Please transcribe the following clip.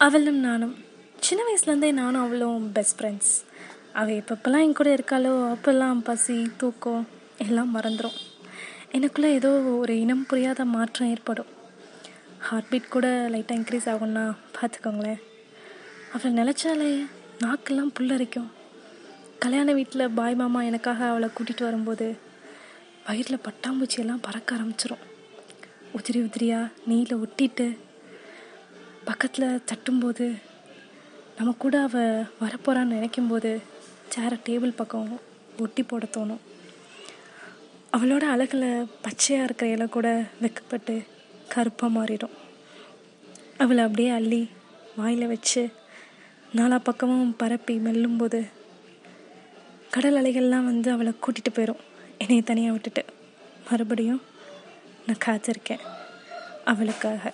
அவளும் நானும். சின்ன வயசுலேருந்தே நானும் அவளும் பெஸ்ட் ஃப்ரெண்ட்ஸ் அவள் எப்பப்பெல்லாம் என் கூட இருக்காளோ அப்போல்லாம் பசி தூக்கம் எல்லாம் மறந்துடும் எனக்குள்ளே ஏதோ ஒரு இனம் புரியாத மாற்றம் ஏற்படும். ஹார்ட் பீட் கூட லைட்டாக இன்க்ரீஸ் ஆகும்னா பார்த்துக்கோங்களேன் அவளை நினச்சாலே நாக்கெல்லாம் புல்லரிக்கும். கல்யாண வீட்டில் பாய் மாமா எனக்காக அவளை கூட்டிகிட்டு வரும்போது வயிறில் பட்டாம்பூச்சியெல்லாம் பறக்க ஆரம்பிச்சிரும். உதிரி உதிரியாக நீல ஒட்டிட்டு பக்கத்தில் தட்டும்போது நம்ம கூட அவள் வரப்போகிறான்னு நினைக்கும் போது சேரை டேபிள் பக்கம் ஒட்டி போட தோணும். அவளோட அழகில் பச்சையாக இருக்கிற இலை கூட வெக்கப்பட்டு கருப்பாக மாறிடும். அவளை அப்படியே அள்ளி வாயில் வச்சு நாலா பக்கமும் பரப்பி மெல்லும்போது கடல் அலைகள்லாம் வந்து அவளை கூட்டிகிட்டு போயிடும் என்னையை தனியாக விட்டுட்டு. மறுபடியும் நான் காத்திருக்கேன். அவளுக்காக.